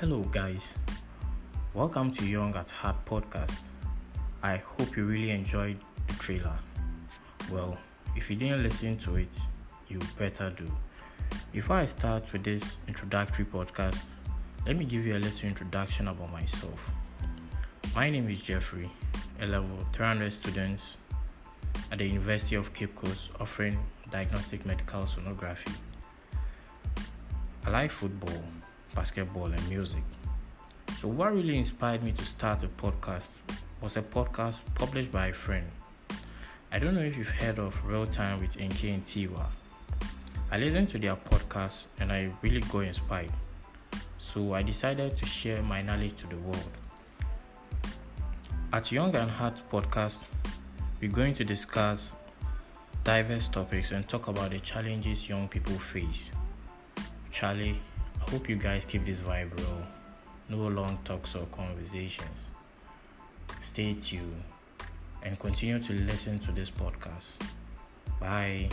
Hello, guys. Welcome to Young at Heart podcast. I hope you really enjoyed the trailer. Well, if you didn't listen to it, you better do. Before I start with this introductory podcast, let me give you a little introduction about myself. My name is Jeffrey, a level 300 student at the University of Cape Coast offering diagnostic medical sonography. I like football, basketball, and music. So, what really inspired me to start a podcast was a podcast published by a friend. I don't know if you've heard of Real Time with NK and Tiwa. I listened to their podcast and I really got inspired. So, I decided to share my knowledge to the world. At Young at Heart podcast, we're going to discuss diverse topics and talk about the challenges young people face. Charlie, hope you guys keep this vibe real. No long talks or conversations. Stay tuned and continue to listen to this podcast. Bye.